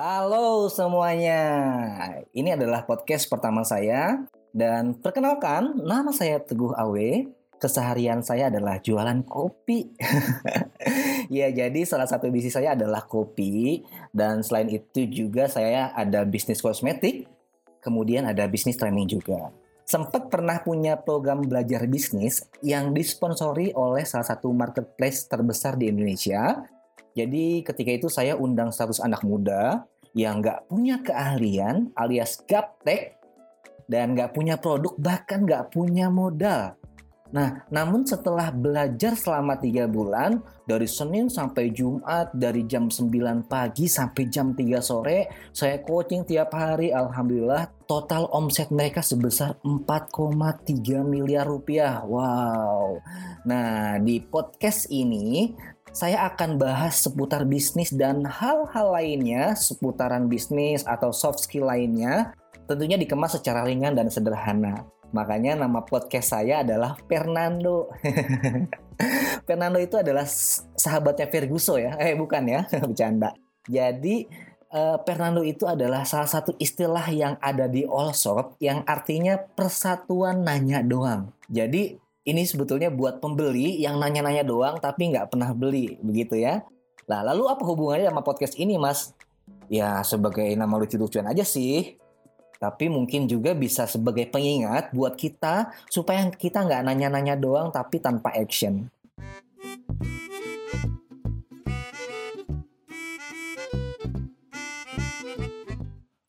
Halo semuanya, ini adalah podcast pertama saya dan perkenalkan nama saya Teguh Awe. Keseharian saya adalah jualan kopi. ya, jadi salah satu bisnis saya adalah kopi dan selain itu juga saya ada bisnis kosmetik, kemudian ada bisnis training juga. Sempat pernah punya program belajar bisnis yang disponsori oleh salah satu marketplace terbesar di Indonesia jadi ketika itu saya undang 100 anak muda yang nggak punya keahlian alias gaptek dan nggak punya produk bahkan nggak punya modal. Nah, namun setelah belajar selama tiga bulan, dari Senin sampai Jumat, dari jam 9 pagi sampai jam 3 sore, saya coaching tiap hari, Alhamdulillah, total omset mereka sebesar 4,3 miliar rupiah. Wow. Nah, di podcast ini, saya akan bahas seputar bisnis dan hal-hal lainnya seputaran bisnis atau soft skill lainnya tentunya dikemas secara ringan dan sederhana. Makanya nama podcast saya adalah Fernando. Fernando itu adalah sahabatnya Ferguso ya. Eh bukan ya, bercanda. Jadi uh, Fernando itu adalah salah satu istilah yang ada di all shop yang artinya persatuan nanya doang. Jadi ini sebetulnya buat pembeli yang nanya-nanya doang tapi nggak pernah beli begitu ya. Nah lalu apa hubungannya sama podcast ini mas? Ya sebagai nama lucu-lucuan aja sih. Tapi mungkin juga bisa sebagai pengingat buat kita supaya kita nggak nanya-nanya doang tapi tanpa action.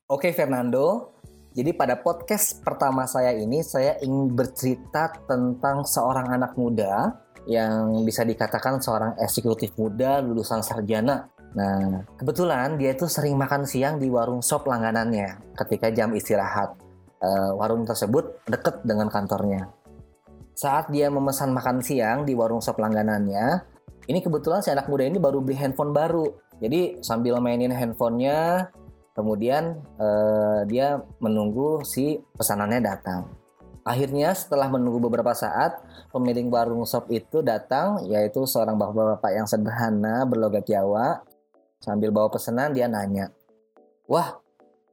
Oke Fernando, jadi pada podcast pertama saya ini saya ingin bercerita tentang seorang anak muda yang bisa dikatakan seorang eksekutif muda lulusan sarjana. Nah, kebetulan dia itu sering makan siang di warung sop langganannya ketika jam istirahat. Uh, warung tersebut dekat dengan kantornya. Saat dia memesan makan siang di warung sop langganannya, ini kebetulan si anak muda ini baru beli handphone baru. Jadi sambil mainin handphonenya, Kemudian uh, dia menunggu si pesanannya datang. Akhirnya setelah menunggu beberapa saat, pemilik warung sop itu datang, yaitu seorang bapak-bapak yang sederhana berlogat Jawa. Sambil bawa pesanan dia nanya, Wah,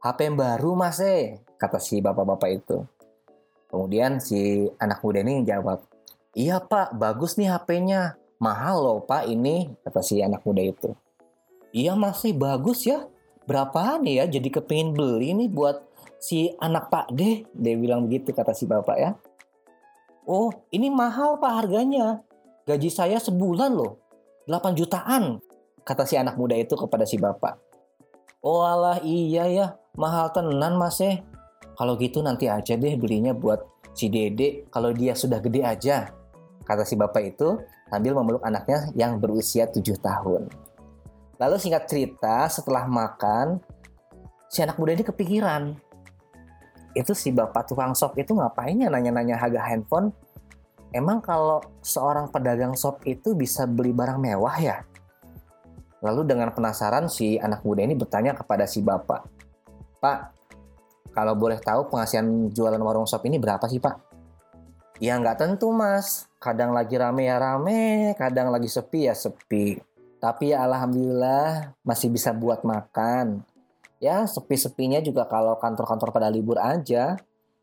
HP yang baru mas eh, kata si bapak-bapak itu. Kemudian si anak muda ini jawab, Iya pak, bagus nih HP-nya. Mahal loh pak ini, kata si anak muda itu. Iya masih bagus ya, berapaan ya jadi kepingin beli nih buat si anak Pak deh dia bilang begitu kata si bapak ya. Oh ini mahal pak harganya. Gaji saya sebulan loh. 8 jutaan kata si anak muda itu kepada si bapak. Oh alah iya ya. Mahal tenan mas eh kalau gitu nanti aja deh belinya buat si dede. Kalau dia sudah gede aja kata si bapak itu sambil memeluk anaknya yang berusia 7 tahun Lalu singkat cerita, setelah makan, si anak muda ini kepikiran. Itu si bapak tukang sop itu ngapain ya nanya-nanya harga handphone? Emang kalau seorang pedagang sop itu bisa beli barang mewah ya? Lalu dengan penasaran si anak muda ini bertanya kepada si bapak. Pak, kalau boleh tahu penghasilan jualan warung sop ini berapa sih pak? Ya nggak tentu mas. Kadang lagi rame ya rame, kadang lagi sepi ya sepi. Tapi ya alhamdulillah masih bisa buat makan. Ya sepi-sepinya juga kalau kantor-kantor pada libur aja,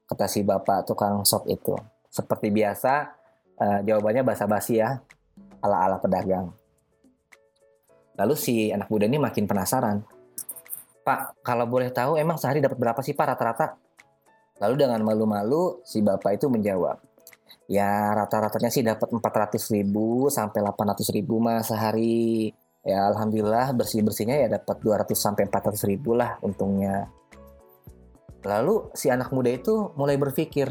kata si bapak tukang sop itu. Seperti biasa, uh, jawabannya basa-basi ya, ala-ala pedagang. Lalu si anak muda ini makin penasaran. Pak, kalau boleh tahu emang sehari dapat berapa sih Pak rata-rata? Lalu dengan malu-malu si bapak itu menjawab, ya rata-ratanya sih dapat 400 ribu sampai 800 ribu mas sehari. Ya alhamdulillah bersih bersihnya ya dapat 200 sampai 400 ribu lah untungnya. Lalu si anak muda itu mulai berpikir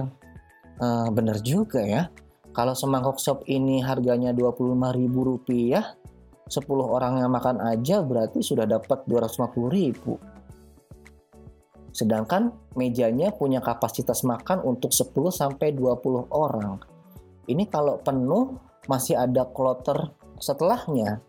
e, bener juga ya kalau semangkok sop ini harganya 25 ribu rupiah 10 orang yang makan aja berarti sudah dapat 250 ribu Sedangkan mejanya punya kapasitas makan untuk 10 sampai 20 orang. Ini kalau penuh masih ada kloter setelahnya.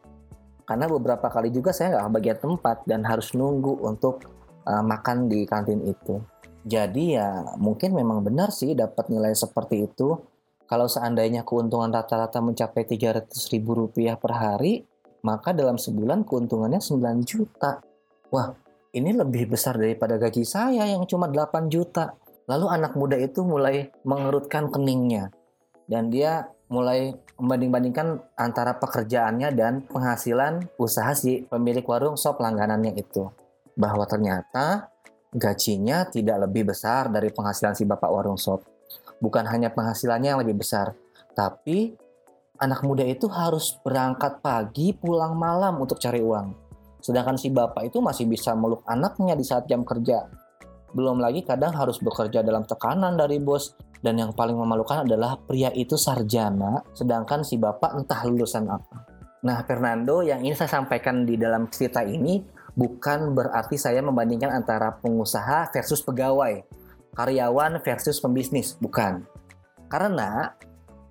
Karena beberapa kali juga saya nggak bagian tempat dan harus nunggu untuk uh, makan di kantin itu. Jadi ya mungkin memang benar sih dapat nilai seperti itu. Kalau seandainya keuntungan rata-rata mencapai 300 ribu rupiah per hari, maka dalam sebulan keuntungannya 9 juta. Wah, ini lebih besar daripada gaji saya yang cuma 8 juta. Lalu anak muda itu mulai mengerutkan keningnya. Dan dia mulai membanding-bandingkan antara pekerjaannya dan penghasilan usaha si pemilik warung sop langganannya itu. Bahwa ternyata gajinya tidak lebih besar dari penghasilan si bapak warung sop. Bukan hanya penghasilannya yang lebih besar, tapi anak muda itu harus berangkat pagi pulang malam untuk cari uang. Sedangkan si bapak itu masih bisa meluk anaknya di saat jam kerja. Belum lagi kadang harus bekerja dalam tekanan dari bos. Dan yang paling memalukan adalah pria itu sarjana, sedangkan si bapak entah lulusan apa. Nah, Fernando, yang ini saya sampaikan di dalam cerita ini bukan berarti saya membandingkan antara pengusaha versus pegawai, karyawan versus pembisnis, bukan. Karena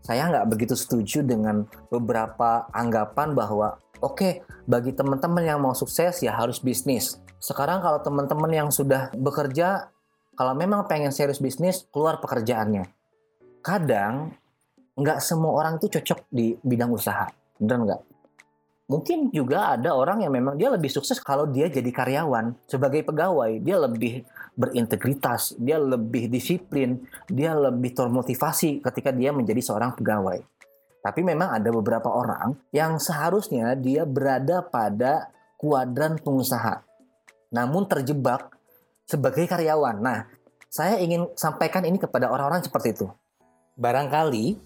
saya nggak begitu setuju dengan beberapa anggapan bahwa oke okay, bagi teman-teman yang mau sukses ya harus bisnis. Sekarang kalau teman-teman yang sudah bekerja kalau memang pengen serius bisnis keluar pekerjaannya. Kadang nggak semua orang itu cocok di bidang usaha, benar nggak? Mungkin juga ada orang yang memang dia lebih sukses kalau dia jadi karyawan sebagai pegawai, dia lebih berintegritas, dia lebih disiplin, dia lebih termotivasi ketika dia menjadi seorang pegawai. Tapi memang ada beberapa orang yang seharusnya dia berada pada kuadran pengusaha, namun terjebak sebagai karyawan. Nah, saya ingin sampaikan ini kepada orang-orang seperti itu. Barangkali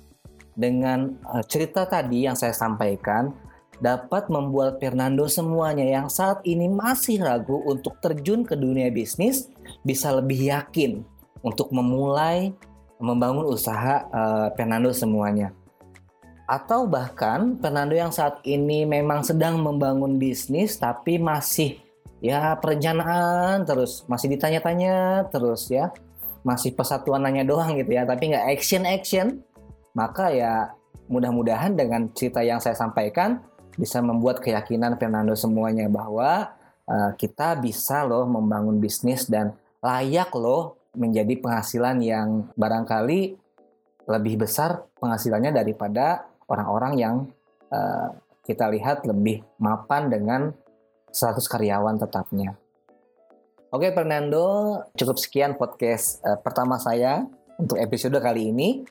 dengan eh, cerita tadi yang saya sampaikan, dapat membuat Fernando semuanya yang saat ini masih ragu untuk terjun ke dunia bisnis bisa lebih yakin untuk memulai membangun usaha uh, Fernando semuanya. Atau bahkan Fernando yang saat ini memang sedang membangun bisnis tapi masih ya perencanaan terus, masih ditanya-tanya terus ya. Masih persatuan nanya doang gitu ya, tapi nggak action-action. Maka ya mudah-mudahan dengan cerita yang saya sampaikan bisa membuat keyakinan Fernando semuanya bahwa uh, kita bisa loh membangun bisnis dan layak loh menjadi penghasilan yang barangkali lebih besar penghasilannya daripada orang-orang yang uh, kita lihat lebih mapan dengan 100 karyawan tetapnya. Oke Fernando, cukup sekian podcast uh, pertama saya untuk episode kali ini.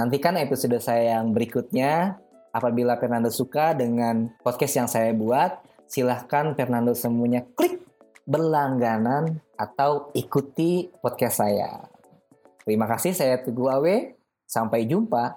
Nantikan episode saya yang berikutnya Apabila Fernando suka dengan podcast yang saya buat, silahkan Fernando semuanya klik berlangganan atau ikuti podcast saya. Terima kasih, saya Teguh Awe. Sampai jumpa.